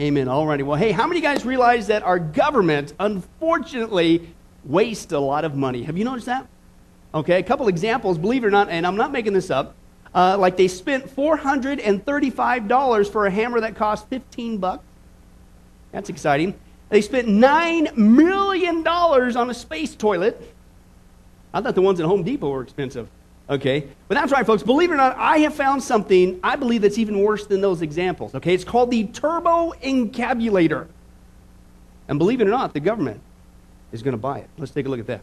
Amen. All righty. Well, hey, how many guys realize that our government, unfortunately, wastes a lot of money? Have you noticed that? Okay, a couple examples, believe it or not, and I'm not making this up. Uh, like they spent $435 for a hammer that cost 15 bucks. That's exciting. They spent $9 million on a space toilet. I thought the ones at Home Depot were expensive. Okay? But that's right, folks. Believe it or not, I have found something I believe that's even worse than those examples. Okay? It's called the turbo encabulator. And believe it or not, the government is going to buy it. Let's take a look at that.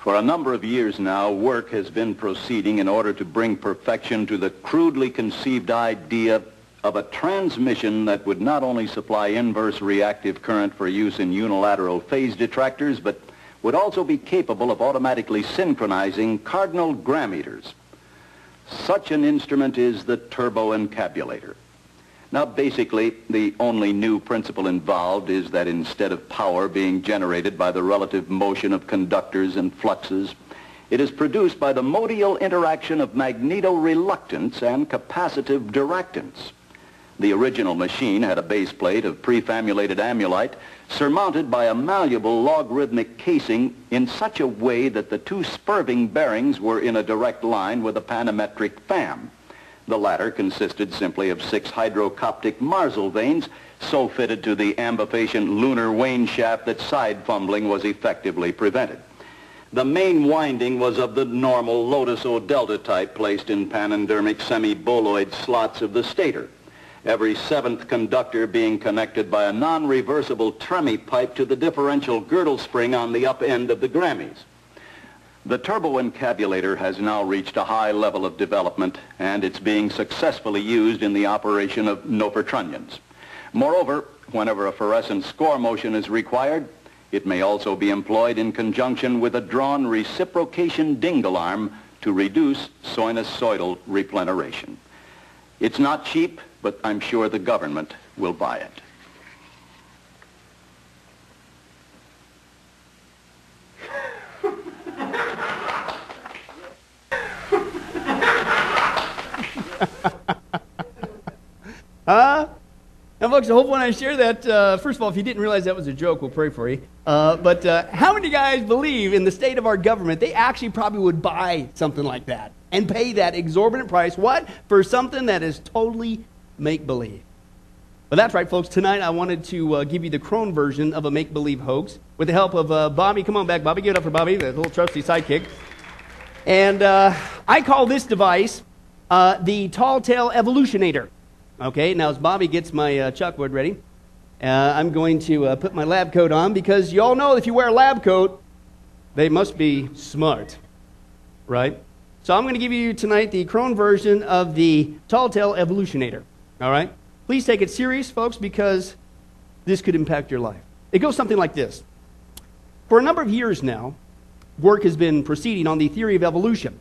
For a number of years now, work has been proceeding in order to bring perfection to the crudely conceived idea of a transmission that would not only supply inverse reactive current for use in unilateral phase detractors, but would also be capable of automatically synchronizing cardinal grammeters. Such an instrument is the turbo encabulator. Now, basically, the only new principle involved is that instead of power being generated by the relative motion of conductors and fluxes, it is produced by the modial interaction of magneto-reluctance and capacitive diractance. The original machine had a base plate of prefamulated amulite surmounted by a malleable logarithmic casing in such a way that the two spurving bearings were in a direct line with a panametric fan. The latter consisted simply of six hydrocoptic marzlevanes so fitted to the ambifacient lunar wane shaft that side fumbling was effectively prevented. The main winding was of the normal Lotus O delta type placed in panendermic semi-boloid slots of the stator every seventh conductor being connected by a non-reversible Tremie pipe to the differential girdle spring on the up end of the Grammys. The turbo encabulator has now reached a high level of development and it's being successfully used in the operation of novertrunnions. Moreover, whenever a fluorescent score motion is required, it may also be employed in conjunction with a drawn reciprocation dingle arm to reduce sinusoidal repleneration. It's not cheap, but I'm sure the government will buy it. Huh? Folks, I hope when I share that, uh, first of all, if you didn't realize that was a joke, we'll pray for you. Uh, but uh, how many guys believe in the state of our government, they actually probably would buy something like that and pay that exorbitant price? What? For something that is totally make believe. But that's right, folks. Tonight I wanted to uh, give you the Crone version of a make believe hoax with the help of uh, Bobby. Come on back, Bobby. Give it up for Bobby, the little trusty sidekick. And uh, I call this device uh, the Tall Tale Evolutionator. Okay, now as Bobby gets my uh, chalkboard ready, uh, I'm going to put my lab coat on because you all know if you wear a lab coat, they must be smart, right? So I'm going to give you tonight the Crone version of the Tall Tale Evolutionator. All right? Please take it serious, folks, because this could impact your life. It goes something like this For a number of years now, work has been proceeding on the theory of evolution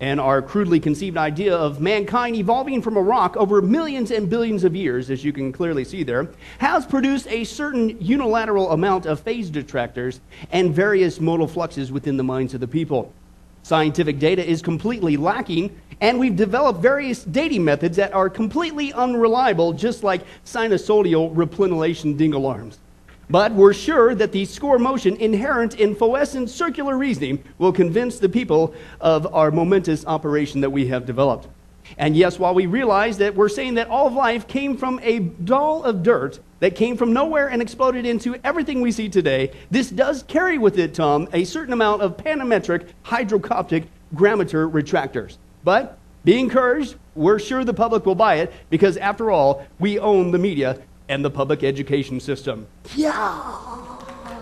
and our crudely conceived idea of mankind evolving from a rock over millions and billions of years, as you can clearly see there, has produced a certain unilateral amount of phase detractors and various modal fluxes within the minds of the people. Scientific data is completely lacking, and we've developed various dating methods that are completely unreliable, just like sinusoidal replenilation ding alarms. But we're sure that the score motion inherent in Fouesnant circular reasoning will convince the people of our momentous operation that we have developed. And yes, while we realize that we're saying that all of life came from a doll of dirt that came from nowhere and exploded into everything we see today, this does carry with it, Tom, a certain amount of panametric hydrocoptic grammeter retractors. But be encouraged, we're sure the public will buy it because, after all, we own the media and the public education system. Yeah.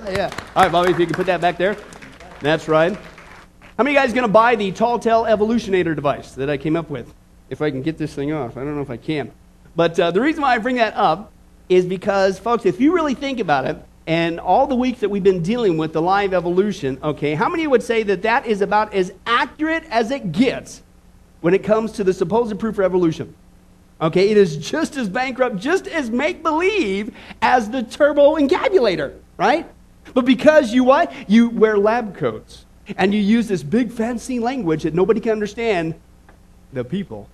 Yeah. All right, Bobby, if you can put that back there. That's right. How many guys going to buy the Tall Tale Evolutionator device that I came up with? if I can get this thing off. I don't know if I can. But uh, the reason why I bring that up is because, folks, if you really think about it, and all the weeks that we've been dealing with the live evolution, okay, how many would say that that is about as accurate as it gets when it comes to the supposed proof for evolution? Okay, it is just as bankrupt, just as make believe as the turbo encabulator, right? But because you what? You wear lab coats and you use this big fancy language that nobody can understand, the people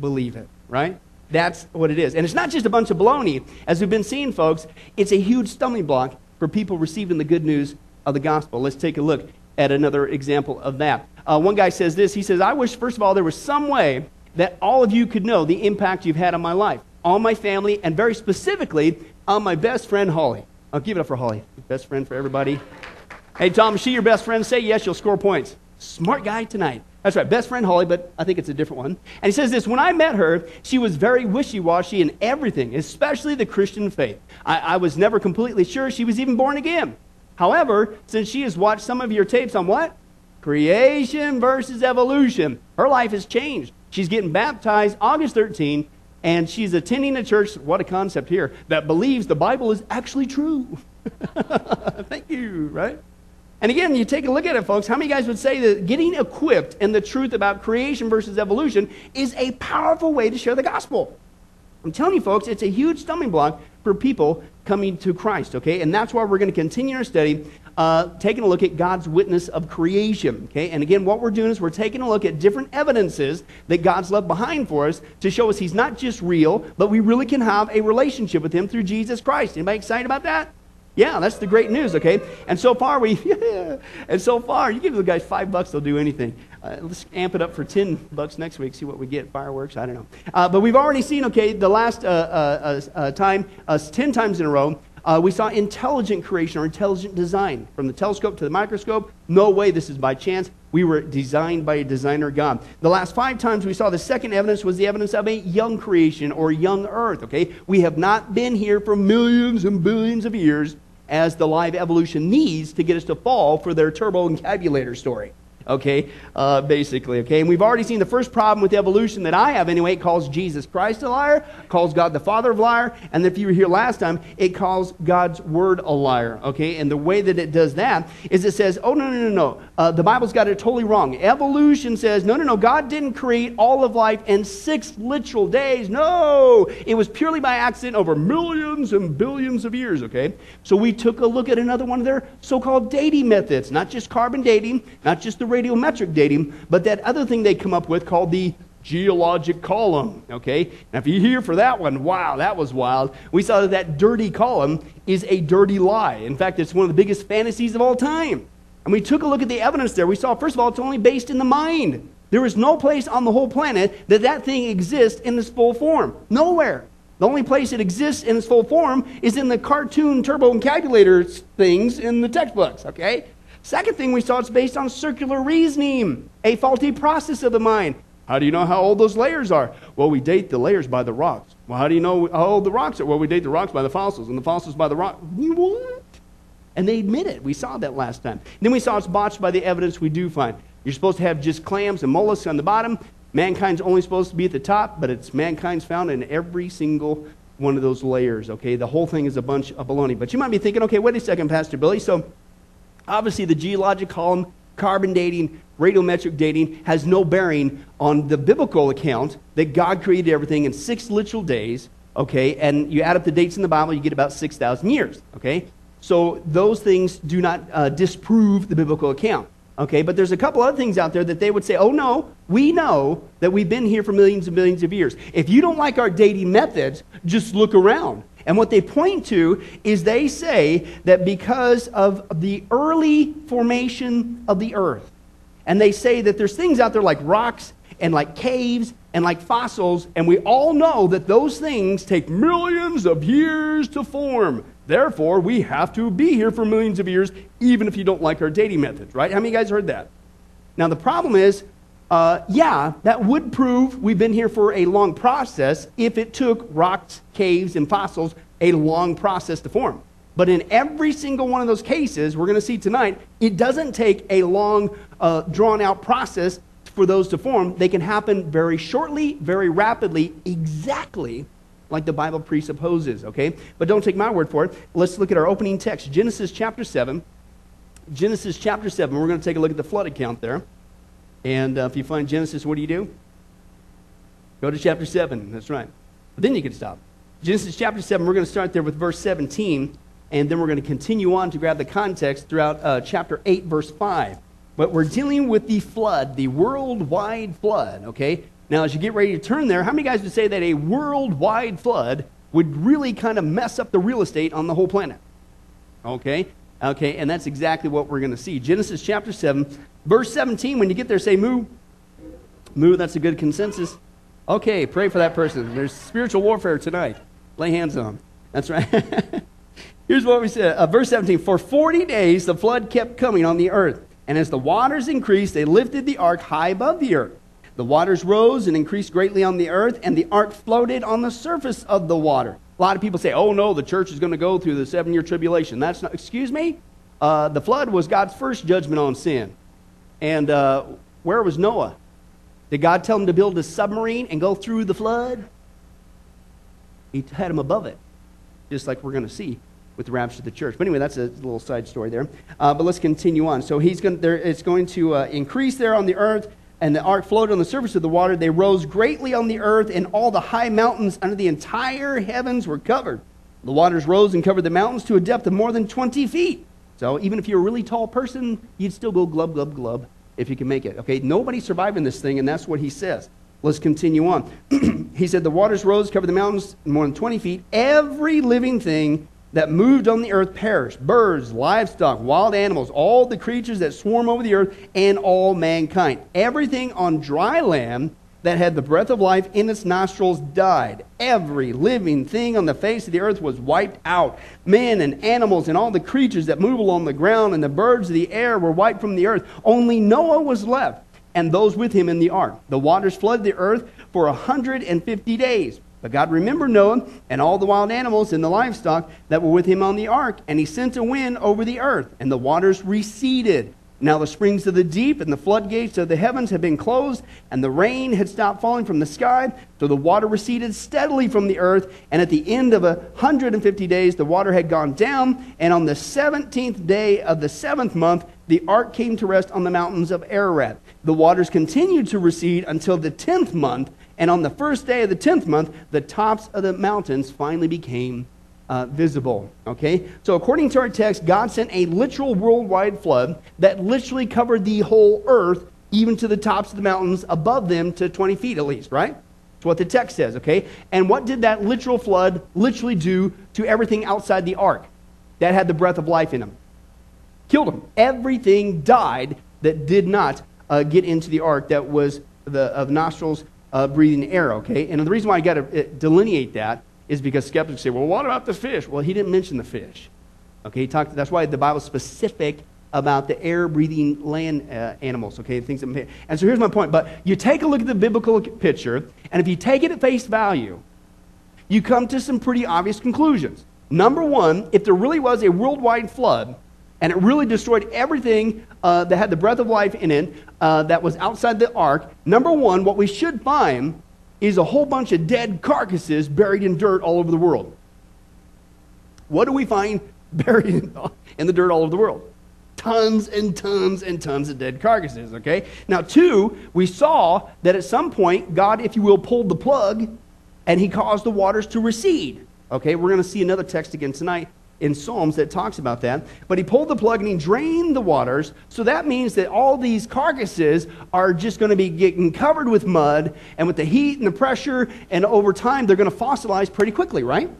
believe it, right? That's what it is. And it's not just a bunch of baloney. As we've been seeing, folks, it's a huge stumbling block for people receiving the good news of the gospel. Let's take a look at another example of that. Uh, one guy says this He says, I wish, first of all, there was some way that all of you could know the impact you've had on my life, on my family, and very specifically on my best friend, Holly. I'll give it up for Holly, best friend for everybody. Hey, Tom, is she your best friend? Say yes, you'll score points. Smart guy tonight. That's right, best friend Holly, but I think it's a different one. And he says this When I met her, she was very wishy washy in everything, especially the Christian faith. I, I, was never completely sure she was even born again. However, since she has watched some of your tapes on what? Creation versus evolution, her life has changed. She's getting baptized August 13, and she's attending a church, what a concept here, that believes the Bible is actually true. Thank you, right? And again, you take a look at it, folks. How many guys would say that getting equipped in the truth about creation versus evolution is a powerful way to share the gospel? I'm telling you, folks, it's a huge stumbling block for people coming to Christ, okay? And that's why we're going to continue our study, uh, taking a look at God's witness of creation, okay? And again, what we're doing is we're taking a look at different evidences that God's left behind for us to show us He's not just real, but we really can have a relationship with Him through Jesus Christ. Anybody excited about that? Yeah, that's the great news, okay? And so far, we, and so far, you give the guys five bucks, they'll do anything. Uh, let's amp it up for 10 bucks next week, see what we get. Fireworks, I don't know. Uh, but we've already seen, okay, the last uh, uh, uh, uh time, 10 times in a row, Uh, we saw intelligent creation or intelligent design. From the telescope to the microscope, no way this is by chance. We were designed by a designer God. The last five times we saw the second evidence was the evidence of a young creation or young earth, okay? We have not been here for millions and billions of years as the live evolution needs to get us to fall for their turbo encabulator story okay, uh, basically, okay? And we've already seen the first problem with evolution that I have anyway. It calls Jesus Christ a liar, calls God the Father of liar, and if you were here last time, it calls God's Word a liar, okay? And the way that it does that is it says, oh, no, no, no, no. Uh, the Bible's got it totally wrong. Evolution says, no, no, no, God didn't create all of life in six literal days. No, it was purely by accident over millions and billions of years, okay? So we took a look at another one of their so called dating methods, not just carbon dating, not just the radiometric dating, but that other thing they come up with called the geologic column. Okay? Now, if you're here for that one, wow, that was wild. We saw that that dirty column is a dirty lie. In fact, it's one of the biggest fantasies of all time. And we took a look at the evidence there. We saw, first of all, it's only based in the mind. There is no place on the whole planet that that thing exists in its full form. Nowhere. The only place it exists in its full form is in the cartoon turbo encabulator things in the textbooks, okay? Second thing we saw, it's based on circular reasoning, a faulty process of the mind. How do you know how old those layers are? Well, we date the layers by the rocks. Well, how do you know how old the rocks are? Well, we date the rocks by the fossils, and the fossils by the rock. What? And they admit it. We saw that last time. Then we saw it's botched by the evidence we do find. You're supposed to have just clams and mollusks on the bottom. Mankind's only supposed to be at the top, but it's mankind's found in every single one of those layers, okay? The whole thing is a bunch of baloney. But you might be thinking, okay, wait a second, Pastor Billy. So Obviously, the geologic column, carbon dating, radiometric dating has no bearing on the biblical account that God created everything in six literal days, okay? And you add up the dates in the Bible, you get about 6,000 years, okay? So those things do not uh, disprove the biblical account. Okay, but there's a couple other things out there that they would say, oh no, we know that we've been here for millions and millions of years. If you don't like our dating methods, just look around. And what they point to is they say that because of the early formation of the earth, and they say that there's things out there like rocks and like caves and like fossils, and we all know that those things take millions of years to form. Therefore, we have to be here for millions of years, even if you don't like our dating methods, right? How many guys heard that? Now, the problem is uh, yeah, that would prove we've been here for a long process if it took rocks, caves, and fossils a long process to form. But in every single one of those cases, we're going to see tonight, it doesn't take a long, uh, drawn out process for those to form. They can happen very shortly, very rapidly, exactly like the Bible presupposes, okay? But don't take my word for it. Let's look at our opening text Genesis chapter 7. Genesis chapter 7, we're going to take a look at the flood account there. And uh, if you find Genesis, what do you do? Go to chapter 7. That's right. But then you can stop. Genesis chapter 7, we're going to start there with verse 17, and then we're going to continue on to grab the context throughout uh, chapter 8, verse 5. But we're dealing with the flood, the worldwide flood, okay? Now, as you get ready to turn there, how many guys would say that a worldwide flood would really kind of mess up the real estate on the whole planet? Okay? Okay, and that's exactly what we're going to see. Genesis chapter 7, verse 17. When you get there, say moo. Moo, that's a good consensus. Okay, pray for that person. There's spiritual warfare tonight. Lay hands on them. That's right. Here's what we said. Uh, verse 17 For 40 days the flood kept coming on the earth, and as the waters increased, they lifted the ark high above the earth. The waters rose and increased greatly on the earth, and the ark floated on the surface of the water. A lot of people say, oh no, the church is going to go through the seven year tribulation. That's not, excuse me? Uh, the flood was God's first judgment on sin. And uh, where was Noah? Did God tell him to build a submarine and go through the flood? He had him above it, just like we're going to see with the rapture of the church. But anyway, that's a little side story there. Uh, but let's continue on. So he's going, there, it's going to uh, increase there on the earth and the ark floated on the surface of the water. They rose greatly on the earth, and all the high mountains under the entire heavens were covered. The waters rose and covered the mountains to a depth of more than 20 feet. So even if you're a really tall person, you'd still go glub, glub, glub if you can make it. Okay, nobody survived in this thing, and that's what he says. Let's continue on. he said, The waters rose, covered the mountains more than 20 feet. Every living thing that moved on the earth perished birds, livestock, wild animals, all the creatures that swarm over the earth, and all mankind. Everything on dry land that had the breath of life in its nostrils died. Every living thing on the face of the earth was wiped out. Men and animals and all the creatures that move along the ground and the birds of the air were wiped from the earth. Only Noah was left and those with him in the ark. The waters flooded the earth for a 150 days. But God remembered Noah and all the wild animals and the livestock that were with him on the ark, and he sent a wind over the earth, and the waters receded. Now the springs of the deep and the floodgates of the heavens had been closed, and the rain had stopped falling from the sky. So the water receded steadily from the earth, and at the end of a 150 days, the water had gone down. And on the 17th day of the seventh month, the ark came to rest on the mountains of Ararat. The waters continued to recede until the 10th month, and on the first day of the 10th month, the tops of the mountains finally became uh, visible. Okay? So, according to our text, God sent a literal worldwide flood that literally covered the whole earth, even to the tops of the mountains above them to 20 feet at least, right? That's what the text says, okay? And what did that literal flood literally do to everything outside the ark that had the breath of life in them? Killed them. Everything died that did not uh, get into the ark that was the, of nostrils uh, breathing air, okay? And the reason why I got to uh, delineate that is because skeptics say, well, what about the fish? Well, he didn't mention the fish. Okay, he talked, that's why the Bible's specific about the air breathing land uh, animals, okay? Things that, and so here's my point. But you take a look at the biblical picture, and if you take it at face value, you come to some pretty obvious conclusions. Number one, if there really was a worldwide flood, and it really destroyed everything uh, that had the breath of life in it uh, that was outside the ark. Number one, what we should find is a whole bunch of dead carcasses buried in dirt all over the world. What do we find buried in, in the dirt all over the world? Tons and tons and tons of dead carcasses, okay? Now, two, we saw that at some point, God, if you will, pulled the plug and he caused the waters to recede. Okay, we're going to see another text again tonight in Psalms that talks about that. But he pulled the plug and he drained the waters. So that means that all these carcasses are just going to be getting covered with mud. And with the heat and the pressure, and over time, they're going to fossilize pretty quickly, right?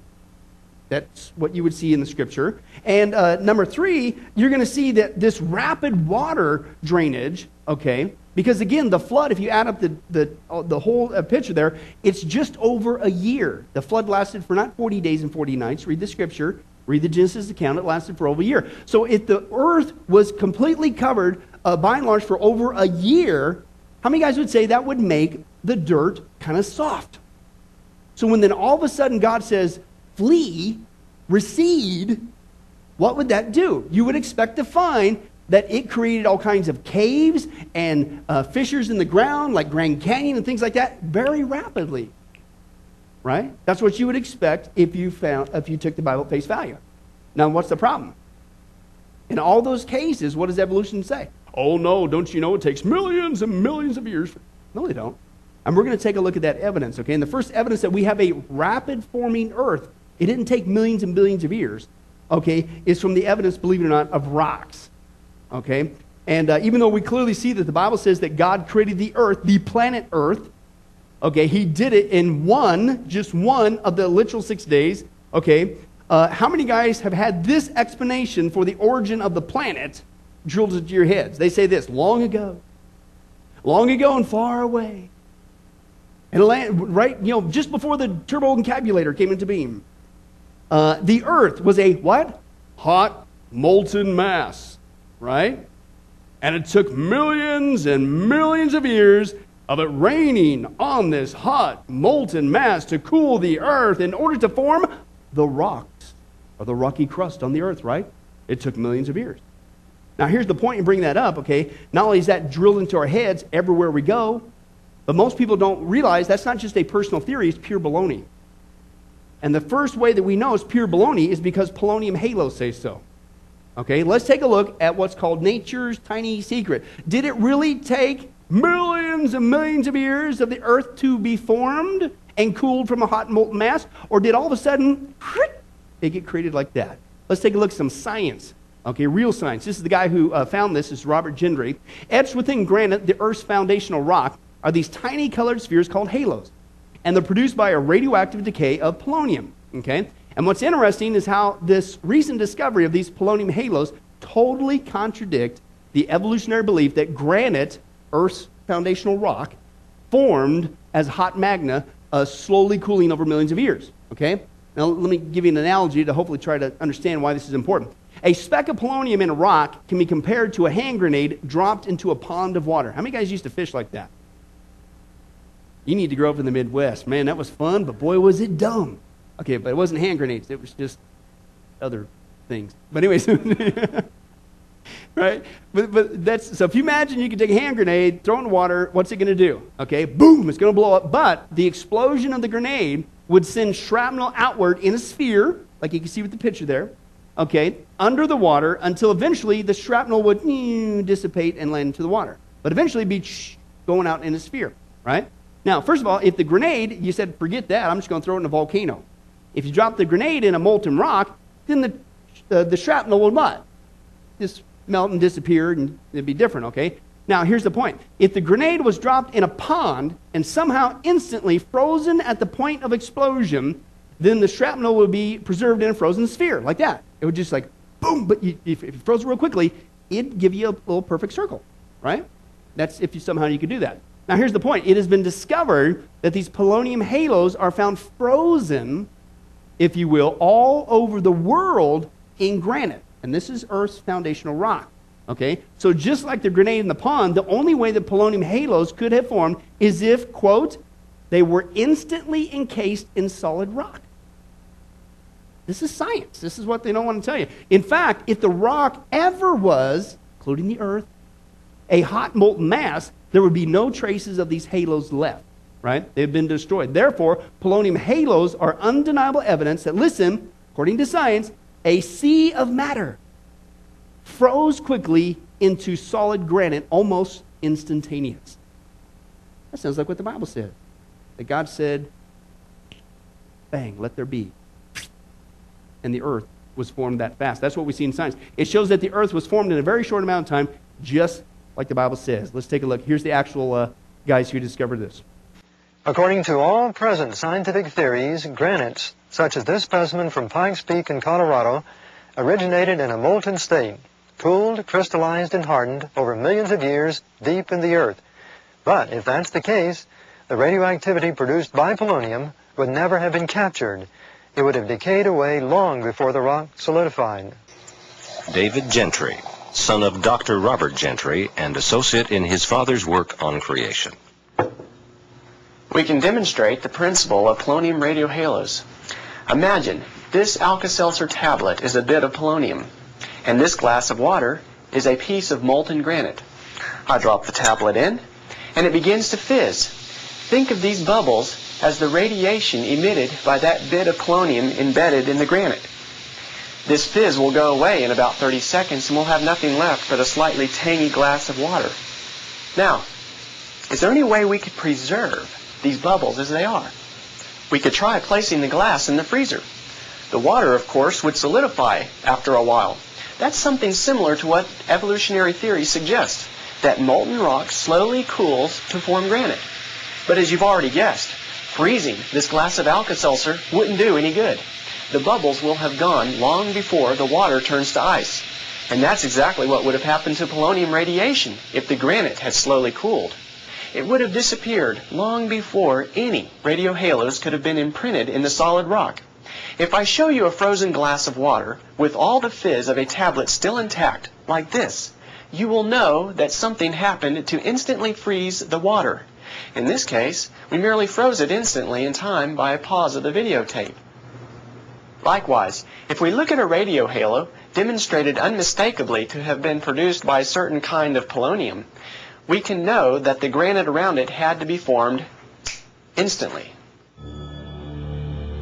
That's what you would see in the scripture. And uh, number three, you're going to see that this rapid water drainage, okay, because again, the flood, if you add up the, the, uh, the whole uh, picture there, it's just over a year. The flood lasted for not 40 days and 40 nights. Read the scripture. Read the Genesis account, it lasted for over a year. So if the earth was completely covered uh, by and large for over a year, how many guys would say that would make the dirt kind of soft? So when then all of a sudden God says, flee, recede, what would that do? You would expect to find that it created all kinds of caves and uh, fissures in the ground, like Grand Canyon and things like that, very rapidly right? That's what you would expect if you found if you took the Bible at face value. Now, what's the problem? In all those cases, what does evolution say? Oh no, don't you know it takes millions and millions of years? No, they don't. And we're going to take a look at that evidence, okay? And the first evidence that we have a rapid forming earth, it didn't take millions and billions of years, okay, is from the evidence, believe it or not, of rocks, okay? And uh, even though we clearly see that the Bible says that God created the earth, the planet Earth, Okay, he did it in one, just one of the literal six days. Okay, uh, how many guys have had this explanation for the origin of the planet drilled into your heads? They say this long ago, long ago and far away. And land, right, you know, just before the turboencabulator came into being, uh, the earth was a what? Hot, molten mass, right? And it took millions and millions of years of it raining on this hot, molten mass to cool the earth in order to form the rocks or the rocky crust on the earth, right? It took millions of years. Now, here's the point in bringing that up, okay? Not only is that drilled into our heads everywhere we go, but most people don't realize that's not just a personal theory, it's pure baloney. And the first way that we know it's pure baloney is because polonium halos say so. Okay, let's take a look at what's called nature's tiny secret. Did it really take millions and millions of years of the earth to be formed and cooled from a hot molten mass? Or did all of a sudden it get created like that? Let's take a look at some science. Okay, real science. This is the guy who uh, found this, this is Robert Gentry. Etched within granite, the Earth's foundational rock, are these tiny colored spheres called halos. And they're produced by a radioactive decay of polonium. Okay? And what's interesting is how this recent discovery of these polonium halos totally contradict the evolutionary belief that granite, Earth's foundational rock, formed as hot magma, uh, slowly cooling over millions of years. Okay? Now, let me give you an analogy to hopefully try to understand why this is important. A speck of polonium in a rock can be compared to a hand grenade dropped into a pond of water. How many guys used to fish like that? You need to grow up in the Midwest. Man, that was fun, but boy, was it dumb. Okay, but it wasn't hand grenades, it was just other things. But, anyways, right? But, but that's so if you imagine you could take a hand grenade, throw it in water, what's it going to do? Okay, boom, it's going to blow up. But the explosion of the grenade would send shrapnel outward in a sphere, like you can see with the picture there, okay, under the water until eventually the shrapnel would dissipate and land into the water. But eventually be going out in a sphere, right? Now, first of all, if the grenade, you said, forget that, I'm just going to throw it in a volcano. If you drop the grenade in a molten rock, then the, uh, the shrapnel will what? Just melt and disappear, and it'd be different, okay? Now, here's the point. If the grenade was dropped in a pond and somehow instantly frozen at the point of explosion, then the shrapnel would be preserved in a frozen sphere, like that. It would just like, boom, but you, if, if it froze real quickly, it'd give you a little perfect circle, right? That's if you somehow you could do that. Now, here's the point. It has been discovered that these polonium halos are found frozen, if you will, all over the world in granite. And this is Earth's foundational rock. Okay? So, just like the grenade in the pond, the only way that polonium halos could have formed is if, quote, they were instantly encased in solid rock. This is science. This is what they don't want to tell you. In fact, if the rock ever was, including the Earth, a hot molten mass, there would be no traces of these halos left, right? They've been destroyed. Therefore, polonium halos are undeniable evidence that, listen, according to science, a sea of matter froze quickly into solid granite almost instantaneous. That sounds like what the Bible said. That God said, bang, let there be. And the earth was formed that fast. That's what we see in science. It shows that the earth was formed in a very short amount of time, just like the Bible says. Let's take a look. Here's the actual uh, guys who discovered this. According to all present scientific theories, granites, such as this specimen from Pikes Peak in Colorado, originated in a molten state, cooled, crystallized, and hardened over millions of years deep in the earth. But if that's the case, the radioactivity produced by polonium would never have been captured. It would have decayed away long before the rock solidified. David Gentry son of Dr. Robert Gentry and associate in his father's work on creation. We can demonstrate the principle of polonium radiohalos. Imagine this Alka-Seltzer tablet is a bit of polonium, and this glass of water is a piece of molten granite. I drop the tablet in, and it begins to fizz. Think of these bubbles as the radiation emitted by that bit of polonium embedded in the granite. This fizz will go away in about 30 seconds and we'll have nothing left but a slightly tangy glass of water. Now, is there any way we could preserve these bubbles as they are? We could try placing the glass in the freezer. The water, of course, would solidify after a while. That's something similar to what evolutionary theory suggests, that molten rock slowly cools to form granite. But as you've already guessed, freezing this glass of Alka-Seltzer wouldn't do any good. The bubbles will have gone long before the water turns to ice. And that's exactly what would have happened to polonium radiation if the granite had slowly cooled. It would have disappeared long before any radio halos could have been imprinted in the solid rock. If I show you a frozen glass of water with all the fizz of a tablet still intact, like this, you will know that something happened to instantly freeze the water. In this case, we merely froze it instantly in time by a pause of the videotape. Likewise, if we look at a radio halo demonstrated unmistakably to have been produced by a certain kind of polonium, we can know that the granite around it had to be formed instantly.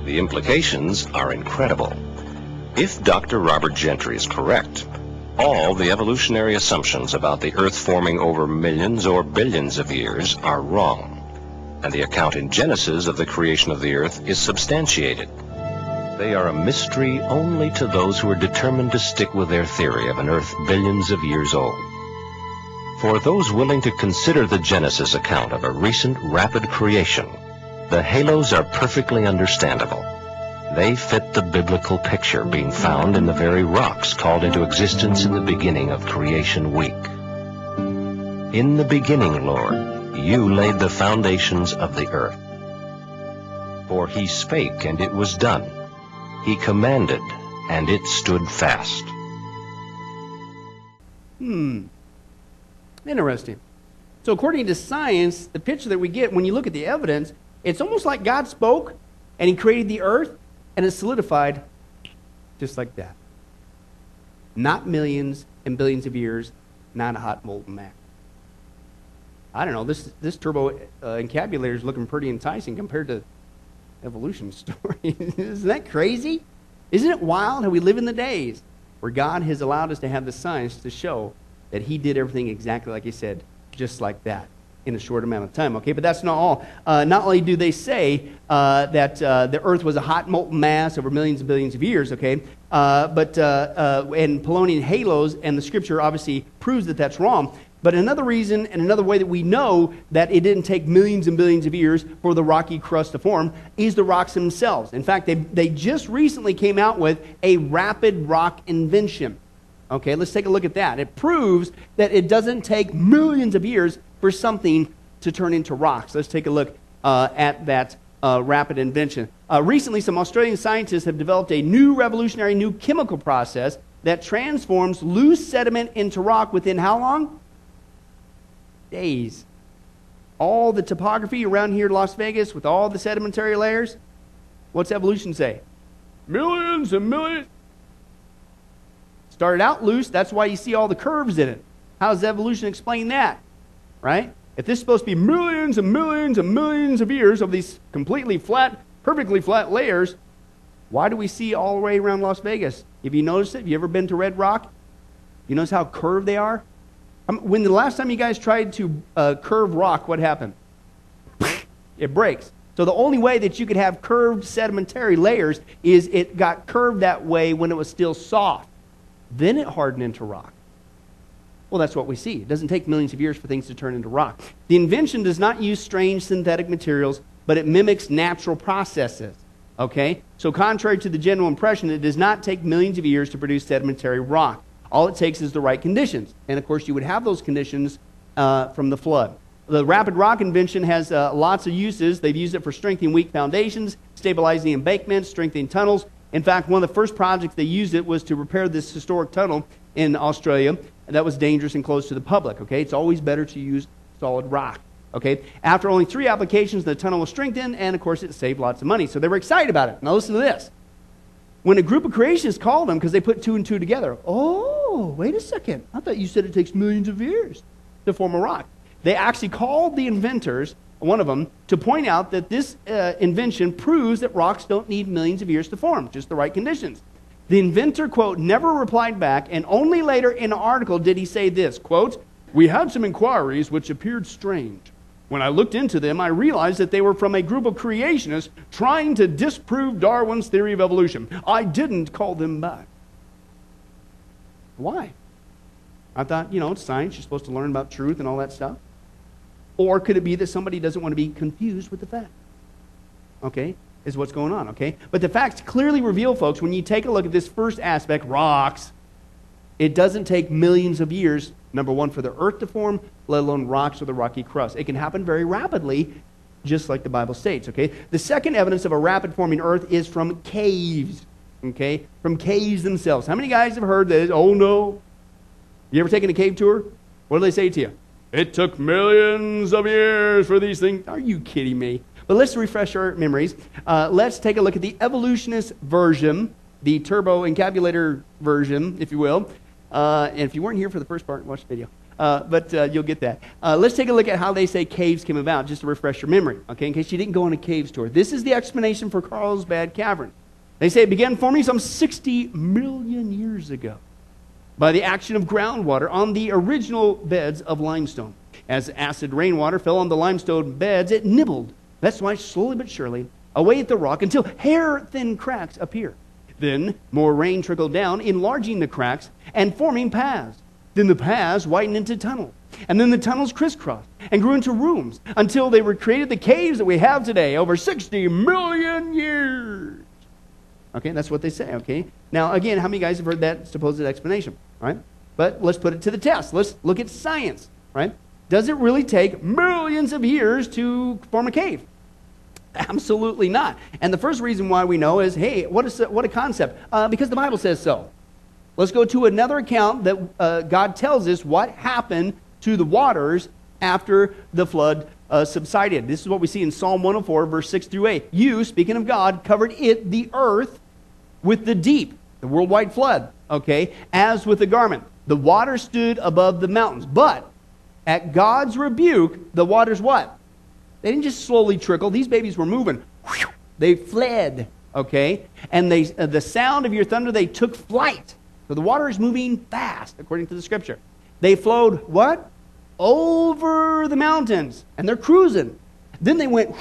The implications are incredible. If Dr. Robert Gentry is correct, all the evolutionary assumptions about the Earth forming over millions or billions of years are wrong, and the account in Genesis of the creation of the Earth is substantiated. They are a mystery only to those who are determined to stick with their theory of an Earth billions of years old. For those willing to consider the Genesis account of a recent rapid creation, the halos are perfectly understandable. They fit the biblical picture being found in the very rocks called into existence in the beginning of creation week. In the beginning, Lord, you laid the foundations of the earth. For he spake, and it was done. He commanded, and it stood fast. Hmm. Interesting. So, according to science, the picture that we get when you look at the evidence, it's almost like God spoke and He created the earth and it solidified just like that. Not millions and billions of years, not a hot molten mass. I don't know. This this turbo uh, encabulator is looking pretty enticing compared to evolution story. Isn't that crazy? Isn't it wild how we live in the days where God has allowed us to have the science to show that He did everything exactly like He said, just like that in a short amount of time. Okay, but that's not all. Uh, not only do they say uh, that uh, the Earth was a hot molten mass over millions and billions of years, okay, uh, but uh, uh, and polonium halos, and the Scripture obviously proves that that's wrong. But another reason and another way that we know that it didn't take millions and billions of years for the rocky crust to form is the rocks themselves. In fact, they, they just recently came out with a rapid rock invention. Okay, let's take a look at that. It proves that it doesn't take millions of years for something to turn into rocks. Let's take a look uh, at that uh, rapid invention. Uh, recently, some Australian scientists have developed a new revolutionary new chemical process that transforms loose sediment into rock within how long? Days. All the topography around here in Las Vegas with all the sedimentary layers, what's evolution say? Millions and millions. Started out loose, that's why you see all the curves in it. How does evolution explain that? right? If this is supposed to be millions and millions and millions of years of these completely flat, perfectly flat layers, why do we see all the way around Las Vegas? Have you noticed it? Have you ever been to Red Rock? You notice how curved they are? Um, when the last time you guys tried to uh, curve rock, what happened? it breaks. So the only way that you could have curved sedimentary layers is it got curved that way when it was still soft. Then it hardened into rock. Well, that's what we see. It doesn't take millions of years for things to turn into rock. The invention does not use strange synthetic materials, but it mimics natural processes. Okay? So, contrary to the general impression, it does not take millions of years to produce sedimentary rock. All it takes is the right conditions. And of course, you would have those conditions uh, from the flood. The rapid rock invention has uh, lots of uses. They've used it for strengthening weak foundations, stabilizing embankments, strengthening tunnels. In fact, one of the first projects they used it was to repair this historic tunnel in Australia that was dangerous and closed to the public. Okay, it's always better to use solid rock. Okay, after only three applications, the tunnel was strengthened, and of course, it saved lots of money. So they were excited about it. Now listen to this. When a group of creationists called them because they put two and two together, oh, wait a second. I thought you said it takes millions of years to form a rock. They actually called the inventors, one of them, to point out that this uh, invention proves that rocks don't need millions of years to form, just the right conditions. The inventor, quote, never replied back, and only later in an article did he say this, quote, We had some inquiries which appeared strange. When I looked into them, I realized that they were from a group of creationists trying to disprove Darwin's theory of evolution. I didn't call them back. Why? I thought, you know, it's science. You're supposed to learn about truth and all that stuff. Or could it be that somebody doesn't want to be confused with the fact? Okay, is what's going on, okay? But the facts clearly reveal, folks, when you take a look at this first aspect, rocks, it doesn't take millions of years, number one, for the earth to form, let alone rocks or the rocky crust. It can happen very rapidly, just like the Bible states, okay? The second evidence of a rapid forming earth is from caves, okay? From caves themselves. How many guys have heard that? Oh no. You ever taken a cave tour? What do they say to you? It took millions of years for these things. Are you kidding me? But let's refresh our memories. Uh, let's take a look at the evolutionist version, the turbo encabulator version, if you will. Uh, and if you weren't here for the first part, watch the video. Uh, but uh, you'll get that. Uh, let's take a look at how they say caves came about, just to refresh your memory, okay, in case you didn't go on a caves tour. This is the explanation for Carlsbad Cavern. They say it began forming some 60 million years ago by the action of groundwater on the original beds of limestone. As acid rainwater fell on the limestone beds, it nibbled. That's why, slowly but surely, away at the rock until hair thin cracks appear. Then more rain trickled down, enlarging the cracks and forming paths. Then the paths widened into tunnels. And then the tunnels crisscrossed and grew into rooms until they were created the caves that we have today over 60 million years. Okay, that's what they say, okay? Now, again, how many guys have heard that supposed explanation, right? But let's put it to the test. Let's look at science, right? Does it really take millions of years to form a cave? Absolutely not. And the first reason why we know is hey, what, is, what a concept? Uh, because the Bible says so. Let's go to another account that uh, God tells us what happened to the waters after the flood uh, subsided. This is what we see in Psalm 104, verse 6 through 8. You, speaking of God, covered it, the earth, with the deep, the worldwide flood, okay, as with a garment. The water stood above the mountains. But at God's rebuke, the waters what? They didn't just slowly trickle. These babies were moving. They fled, okay? And they, uh, the sound of your thunder, they took flight. So the water is moving fast, according to the scripture. They flowed what? Over the mountains. And they're cruising. Then they went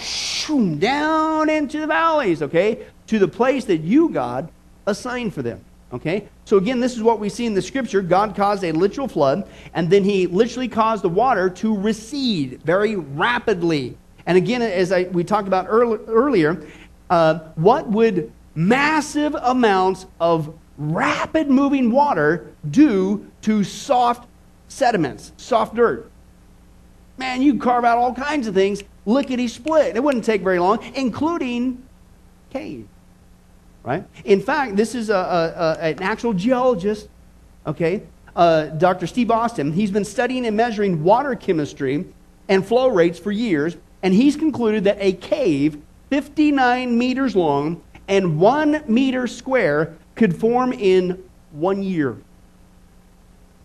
down into the valleys, okay? To the place that you, God, assigned for them. Okay? So again, this is what we see in the scripture. God caused a literal flood, and then he literally caused the water to recede very rapidly. And again, as I, we talked about early, earlier, uh, what would massive amounts of rapid moving water do to soft sediments, soft dirt? Man, you carve out all kinds of things, lickety split. It wouldn't take very long, including cave. Right? In fact, this is a, a, a an actual geologist, okay, uh, Dr. Steve Austin. He's been studying and measuring water chemistry and flow rates for years and he's concluded that a cave 59 meters long and one meter square could form in one year.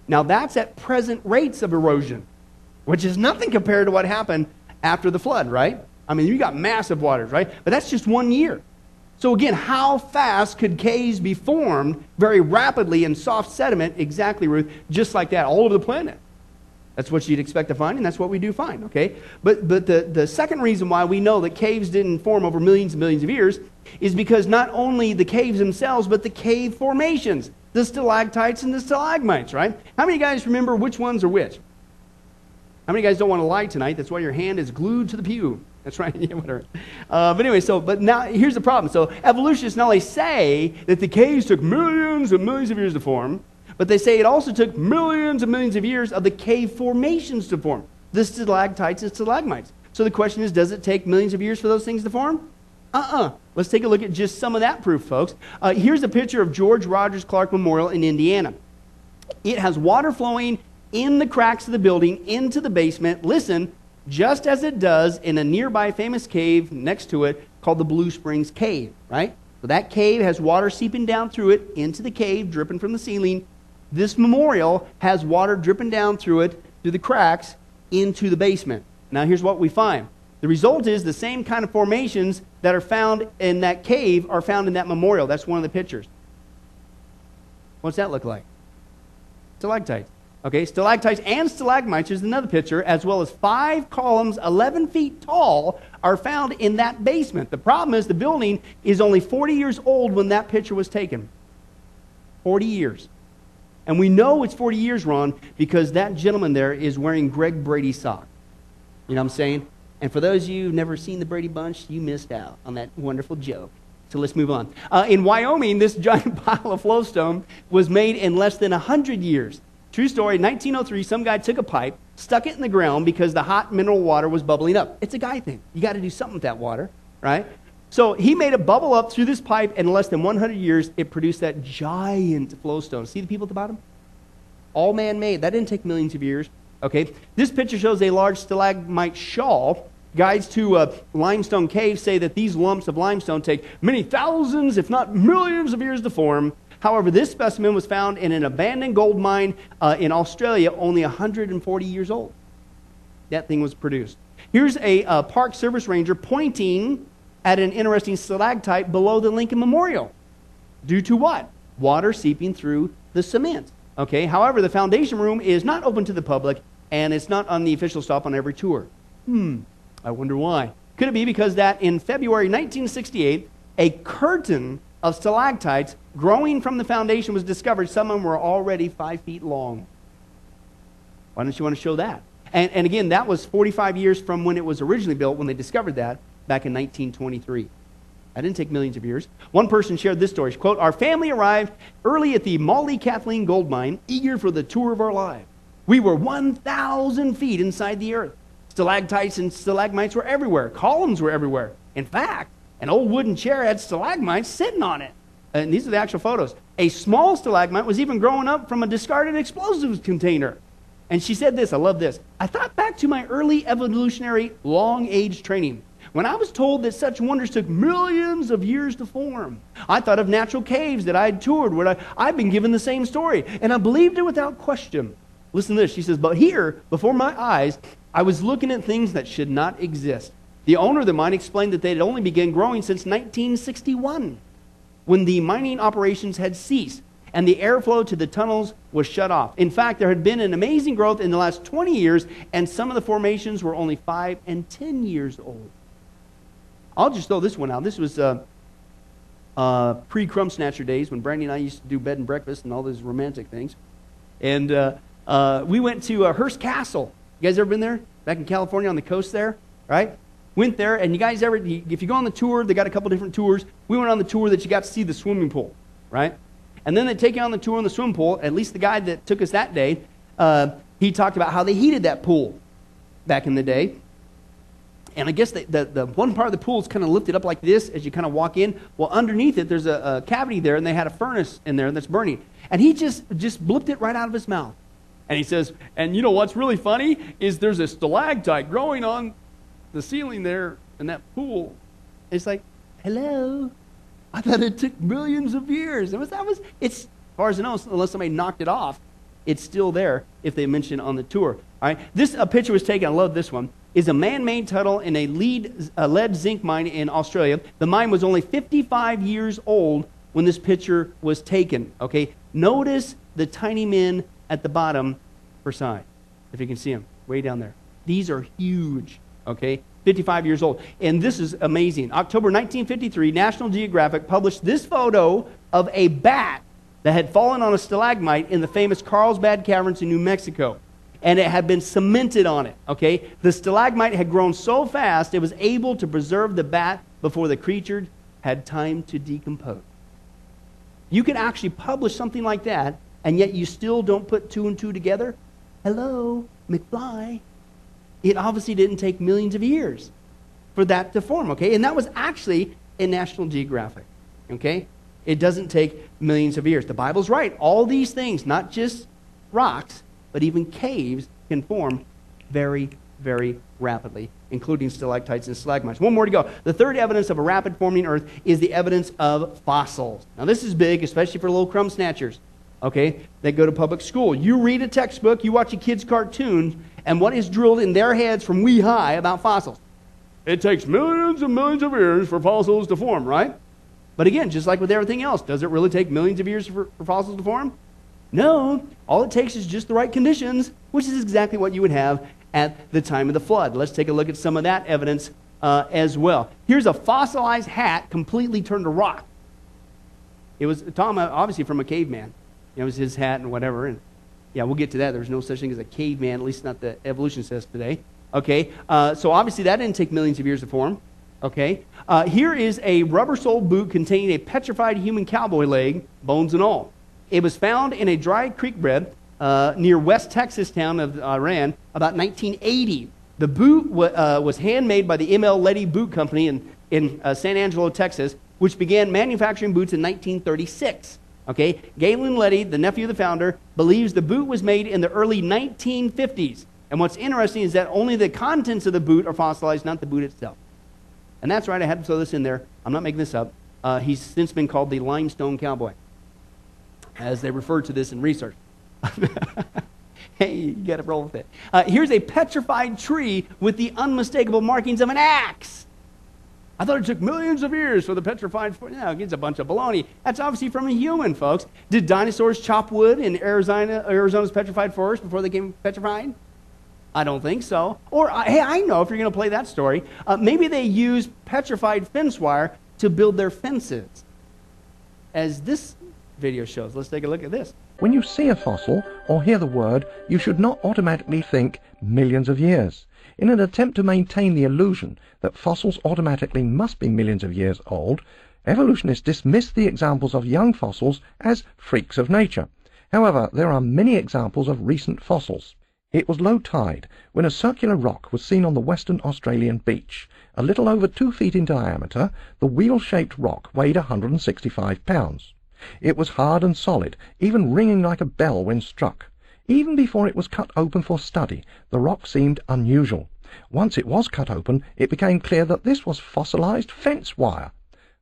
Now, that's at present rates of erosion, which is nothing compared to what happened after the flood, right? I mean, you got massive waters, right? But that's just one year. So, again, how fast could caves be formed very rapidly in soft sediment? Exactly, Ruth, just like that, all over the planet. That's what you'd expect to find, and that's what we do find, okay? But, but the, the second reason why we know that caves didn't form over millions and millions of years is because not only the caves themselves, but the cave formations, the stalactites and the stalagmites, right? How many guys remember which ones are which? How many guys don't want to lie tonight? That's why your hand is glued to the pew. That's right. yeah, whatever. Uh, but anyway, so but now here's the problem. So evolutionists not only say that the caves took millions and millions of years to form, but they say it also took millions and millions of years of the cave formations to form the stalactites and stalagmites. So the question is does it take millions of years for those things to form? Uh uh-uh. uh. Let's take a look at just some of that proof, folks. Uh, here's a picture of George Rogers Clark Memorial in Indiana. It has water flowing in the cracks of the building into the basement. Listen, just as it does in a nearby famous cave next to it called the Blue Springs Cave, right? So that cave has water seeping down through it into the cave, dripping from the ceiling this memorial has water dripping down through it, through the cracks, into the basement. Now, here's what we find. The result is the same kind of formations that are found in that cave are found in that memorial. That's one of the pictures. What's that look like? Stalactites. Okay, stalactites and stalagmites is another picture, as well as five columns 11 feet tall are found in that basement. The problem is the building is only 40 years old when that picture was taken. 40 years. And we know it's 40 years, Ron, because that gentleman there is wearing Greg Brady socks. You know what I'm saying? And for those of you who've never seen the Brady Bunch, you missed out on that wonderful joke. So let's move on. Uh, in Wyoming, this giant pile of flowstone was made in less than 100 years. True story, 1903, some guy took a pipe, stuck it in the ground because the hot mineral water was bubbling up. It's a guy thing. You got to do something with that water, right? So he made it bubble up through this pipe, and in less than 100 years, it produced that giant flowstone. See the people at the bottom? All man made. That didn't take millions of years. Okay? This picture shows a large stalagmite shawl. Guides to limestone caves say that these lumps of limestone take many thousands, if not millions, of years to form. However, this specimen was found in an abandoned gold mine uh, in Australia, only 140 years old. That thing was produced. Here's a uh, Park Service ranger pointing at an interesting stalactite below the Lincoln Memorial. Due to what? Water seeping through the cement. Okay, however, the foundation room is not open to the public and it's not on the official stop on every tour. Hmm, I wonder why. Could it be because that in February 1968, a curtain of stalactites growing from the foundation was discovered? Some of them were already five feet long. Why don't you want to show that? And, and again, that was 45 years from when it was originally built when they discovered that back in 1923. That didn't take millions of years. One person shared this story. Quote, Our family arrived early at the Mollie Kathleen gold mine, eager for the tour of our lives. We were 1,000 feet inside the earth. Stalactites and stalagmites were everywhere. Columns were everywhere. In fact, an old wooden chair had stalagmites sitting on it. Uh, and these are the actual photos. A small stalagmite was even growing up from a discarded explosives container. And she said this, I love this. I thought back to my early evolutionary long age training. When I was told that such wonders took millions of years to form, I thought of natural caves that I had toured where I, I've been given the same story, and I believed it without question. Listen to this. She says, But here, before my eyes, I was looking at things that should not exist. The owner of the mine explained that they had only begun growing since 1961, when the mining operations had ceased and the airflow to the tunnels was shut off. In fact, there had been an amazing growth in the last 20 years, and some of the formations were only 5 and 10 years old. I'll just throw this one out. This was uh, uh, pre Crumb Snatcher days when Brandy and I used to do bed and breakfast and all those romantic things. And uh, uh we went to uh, Hearst Castle. You guys ever been there? Back in California on the coast there, right? Went there, and you guys ever, if you go on the tour, they got a couple different tours. We went on the tour that you got to see the swimming pool, right? And then they take you on the tour in the swimming pool. At least the guy that took us that day, uh, he talked about how they heated that pool back in the day. And I guess the, the, the, one part of the pool is kind of lifted up like this as you kind of walk in. Well, underneath it, there's a, a, cavity there, and they had a furnace in there that's burning. And he just, just blipped it right out of his mouth. And he says, and you know what's really funny is there's a stalactite growing on the ceiling there in that pool. It's like, hello? I thought it took millions of years. It was, that was, it's, as far as I know, unless somebody knocked it off, it's still there if they mention it on the tour. All right? This a picture was taken, I love this one is a man-made tunnel in a lead, uh, lead zinc mine in Australia. The mine was only 55 years old when this picture was taken. Okay, notice the tiny men at the bottom for size, if you can see them way down there. These are huge. Okay, 55 years old, and this is amazing. October 1953, National Geographic published this photo of a bat that had fallen on a stalagmite in the famous Carlsbad Caverns in New Mexico and it had been cemented on it. Okay? The stalagmite had grown so fast it was able to preserve the bat before the creature had time to decompose. You can actually publish something like that, and yet you still don't put two and two together. Hello, McFly. It obviously didn't take millions of years for that to form, okay? And that was actually in National Geographic, okay? It doesn't take millions of years. The Bible's right. All these things, not just rocks, but even caves can form very, very rapidly, including stalactites and stalagmites. One more to go. The third evidence of a rapid forming Earth is the evidence of fossils. Now, this is big, especially for little crumb snatchers, okay, that go to public school. You read a textbook, you watch a kid's cartoon, and what is drilled in their heads from wee high about fossils? It takes millions and millions of years for fossils to form, right? But again, just like with everything else, does it really take millions of years for, for fossils to form? No, all it takes is just the right conditions, which is exactly what you would have at the time of the flood. Let's take a look at some of that evidence uh, as well. Here's a fossilized hat completely turned to rock. It was Tom, obviously from a caveman. It was his hat and whatever. And yeah, we'll get to that. There's no such thing as a caveman, at least not the evolution says today. Okay, uh, so obviously that didn't take millions of years to form. Okay, uh, here is a rubber sole boot containing a petrified human cowboy leg, bones and all. It was found in a dry creek bed uh, near West Texas town of Iraan about 1980. The boot w- uh, was handmade by the ML Leddy Boot Company in, in uh, San Angelo, Texas, which began manufacturing boots in 1936. Okay, Galen Leddy, the nephew of the founder, believes the boot was made in the early 1950s. And what's interesting is that only the contents of the boot are fossilized, not the boot itself. And that's right, I had to throw this in there. I'm not making this up. Uh, he's since been called the limestone cowboy, as they refer to this in research. hey, you got to roll with it. Uh, here's a petrified tree with the unmistakable markings of an axe. I thought it took millions of years for the petrified. No, it's a bunch of baloney. That's obviously from a human, folks. Did dinosaurs chop wood in Arizona, Arizona's petrified forest before they became petrified? I don't think so. Or, hey, I know if you're going to play that story, uh, maybe they used petrified fence wire to build their fences. As this video shows. Let's take a look at this. When you see a fossil or hear the word, you should not automatically think millions of years. In an attempt to maintain the illusion that fossils automatically must be millions of years old, evolutionists dismiss the examples of young fossils as freaks of nature. However, there are many examples of recent fossils. It was low tide when a circular rock was seen on the western Australian beach. A little over two feet in diameter, the wheel-shaped rock weighed 165 pounds. It was hard and solid, even ringing like a bell when struck. Even before it was cut open for study, the rock seemed unusual. Once it was cut open, it became clear that this was fossilized fence wire.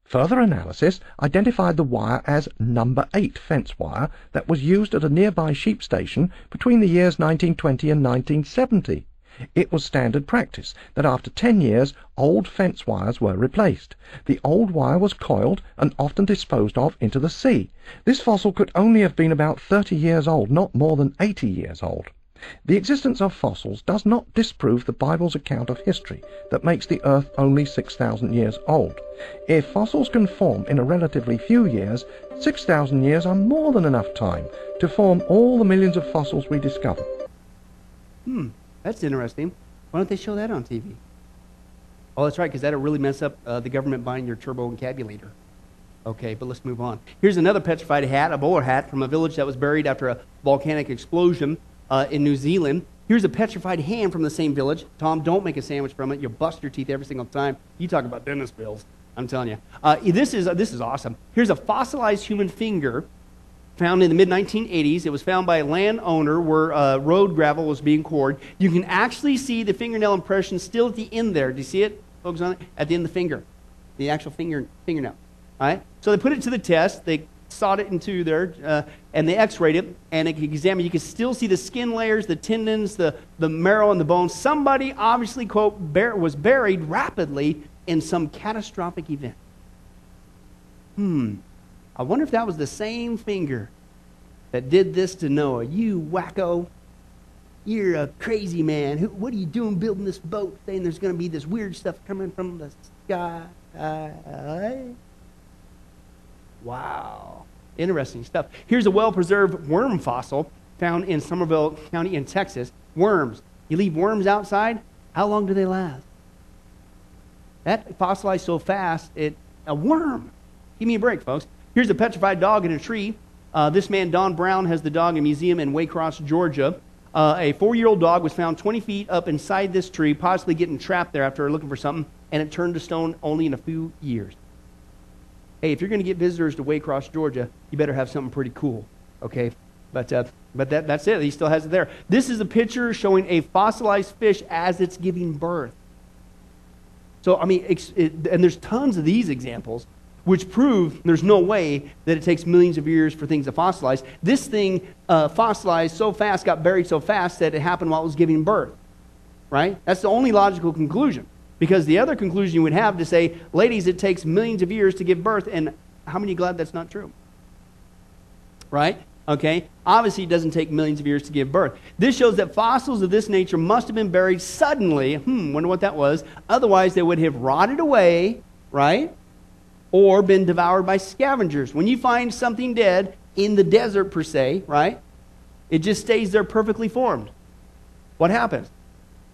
Further analysis identified the wire as number 8 fence wire that was used at a nearby sheep station between the years 1920 and 1970. It was standard practice that after 10 years old fence wires were replaced. The old wire was coiled and often disposed of into the sea. This fossil could only have been about 30 years old, not more than 80 years old. The existence of fossils does not disprove the Bible's account of history that makes the earth only 6,000 years old. If fossils can form in a relatively few years, 6,000 years are more than enough time to form all the millions of fossils we discover. Hmm, that's interesting. Why don't they show that on TV? Oh, that's right, because that'll really mess up uh, the government buying your turbo encabulator. Okay, but let's move on. Here's another petrified hat, a bowler hat from a village that was buried after a volcanic explosion uh, in New Zealand. Here's a petrified ham from the same village. Tom, don't make a sandwich from it. You'll bust your teeth every single time. You talk about dentist bills. I'm telling you. Uh, this, is, this is awesome. Here's a fossilized human finger found in the mid 1980s. It was found by a landowner where uh, road gravel was being poured. You can actually see the fingernail impression still at the end there. Do you see it? Focus on it. At the end of the finger, the actual finger fingernail. All right. So they put it to the test. They sawed it into there, uh, and they x-rayed it, and they examined. You can still see the skin layers, the tendons, the, the marrow, and the bones. Somebody obviously, quote, bar- was buried rapidly in some catastrophic event. Hmm. I wonder if that was the same finger that did this to Noah. You wacko. You're a crazy man. Who, what are you doing building this boat saying there's going to be this weird stuff coming from the sky? Wow. Interesting stuff. Here's a well preserved worm fossil found in Somervell County in Texas. Worms. You leave worms outside, how long do they last? That fossilized so fast, it a worm. Give me a break, folks. Here's a petrified dog in a tree. Uh, this man, Don Brown, has the dog in a museum in Waycross, Georgia. Uh, a four year old dog was found 20 feet up inside this tree, possibly getting trapped there after looking for something, and it turned to stone only in a few years hey, if you're going to get visitors to Waycross, Georgia, you better have something pretty cool, okay? But, uh, but that, that's it. He still has it there. This is a picture showing a fossilized fish as it's giving birth. So, I mean, it, and there's tons of these examples which prove there's no way that it takes millions of years for things to fossilize. This thing uh, fossilized so fast, got buried so fast that it happened while it was giving birth. Right? That's the only logical conclusion. Because the other conclusion you would have to say, ladies, it takes millions of years to give birth, and how many glad that's not true? Right? Okay? Obviously, it doesn't take millions of years to give birth. This shows that fossils of this nature must have been buried suddenly. Hmm, wonder what that was. Otherwise, they would have rotted away, right? Or been devoured by scavengers. When you find something dead in the desert, per se, right? It just stays there perfectly formed. What happens?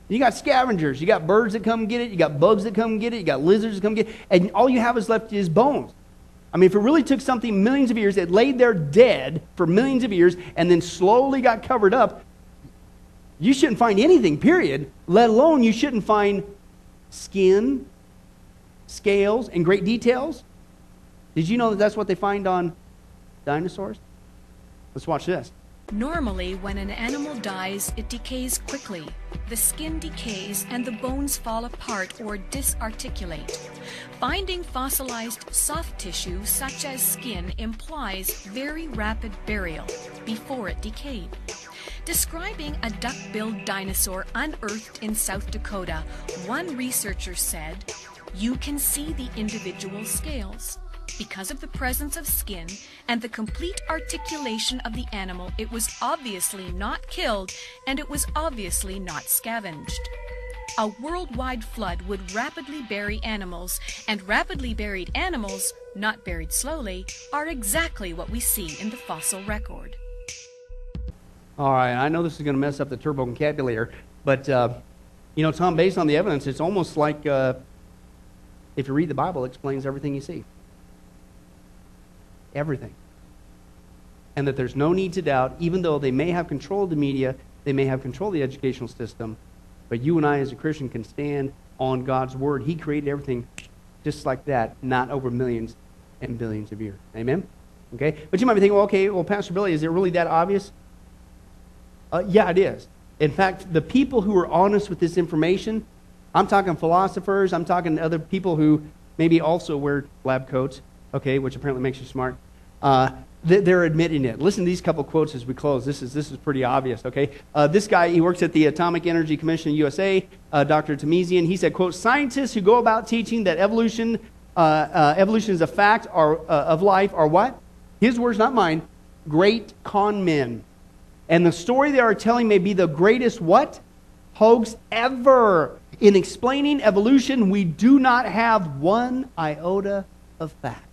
You got scavengers. You got birds that come get it. You got bugs that come get it. You got lizards that come get it. And all you have is left is bones. I mean, if it really took something millions of years, it laid there dead for millions of years and then slowly got covered up, you shouldn't find anything, period, let alone you shouldn't find skin, scales, and great details. Did you know that that's what they find on dinosaurs? Let's watch this. Normally, when an animal dies, it decays quickly. The skin decays and the bones fall apart or disarticulate. Finding fossilized soft tissue, such as skin, implies very rapid burial before it decayed. Describing a duck billed dinosaur unearthed in South Dakota, one researcher said, You can see the individual scales. Because of the presence of skin and the complete articulation of the animal, it was obviously not killed and it was obviously not scavenged. A worldwide flood would rapidly bury animals, and rapidly buried animals, not buried slowly, are exactly what we see in the fossil record. All right, I know this is going to mess up the turbo vocabulary, but uh, you know, Tom, based on the evidence, it's almost like uh, if you read the Bible, it explains everything you see everything. And that there's no need to doubt, even though they may have control of the media, they may have control of the educational system, but you and I, as a Christian, can stand on God's word. He created everything just like that, not over millions and billions of years. Amen? Okay? But you might be thinking, well, okay, well, Pastor Billy, is it really that obvious? Uh, yeah, it is. In fact, the people who are honest with this information, I'm talking philosophers, I'm talking other people who maybe also wear lab coats, okay, which apparently makes you smart, uh, they're admitting it. Listen to these couple quotes as we close. This is, this is pretty obvious, okay? Uh, this guy, he works at the Atomic Energy Commission in USA, uh, Dr. Tahmisian. He said, quote, scientists who go about teaching that evolution, uh, uh evolution is a fact are, uh, of life are what? His words, not mine, great con men. And the story they are telling may be the greatest what? Hoax ever. In explaining evolution, we do not have one iota of fact.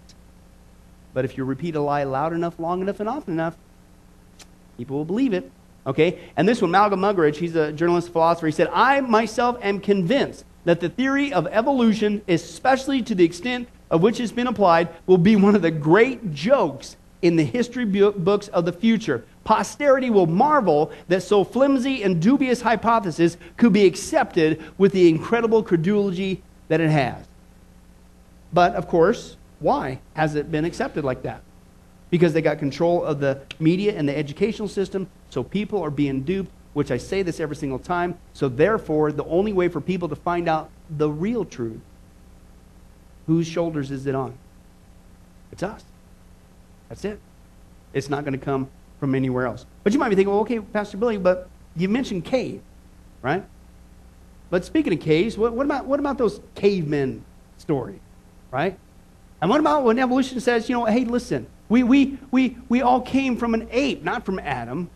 But if you repeat a lie loud enough, long enough, and often enough, people will believe it. Okay? And this one, Malcolm Muggeridge, he's a journalist philosopher, he said, I myself am convinced that the theory of evolution, especially to the extent of which it's been applied, will be one of the great jokes in the history books of the future. Posterity will marvel that so flimsy and dubious hypothesis could be accepted with the incredible credulity that it has. But, of course, why has it been accepted like that? Because they got control of the media and the educational system, so people are being duped, which I say this every single time. So, therefore, the only way for people to find out the real truth, whose shoulders is it on? It's us. That's it. It's not going to come from anywhere else. But you might be thinking, well, okay, Pastor Billy, but you mentioned cave, right? But speaking of caves, what, what about, what about those cavemen stories, right? And what about when evolution says, you know, hey, listen, we, we, we, we all came from an ape, not from Adam.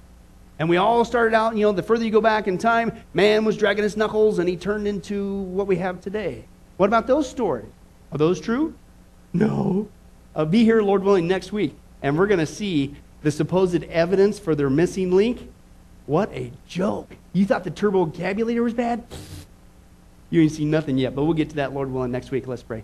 And we all started out, you know, the further you go back in time, man was dragging his knuckles and he turned into what we have today. What about those stories? Are those true? No. Uh, be here, Lord willing, next week. And we're going to see the supposed evidence for their missing link. What a joke. You thought the turbo vocabulary was bad? You ain't seen nothing yet, but we'll get to that, Lord willing, next week. Let's pray.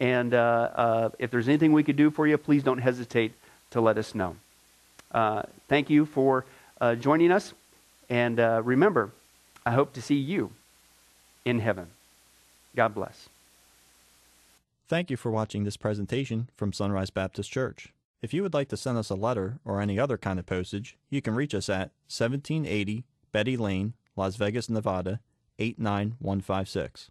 And uh, uh, if there's anything we could do for you, please don't hesitate to let us know. thank you for joining us. And remember, I hope to see you in heaven. God bless. Thank you for watching this presentation from Sunrise Baptist Church. If you would like to send us a letter or any other kind of postage, you can reach us at 1780 Betty Lane, Las Vegas, Nevada 89156.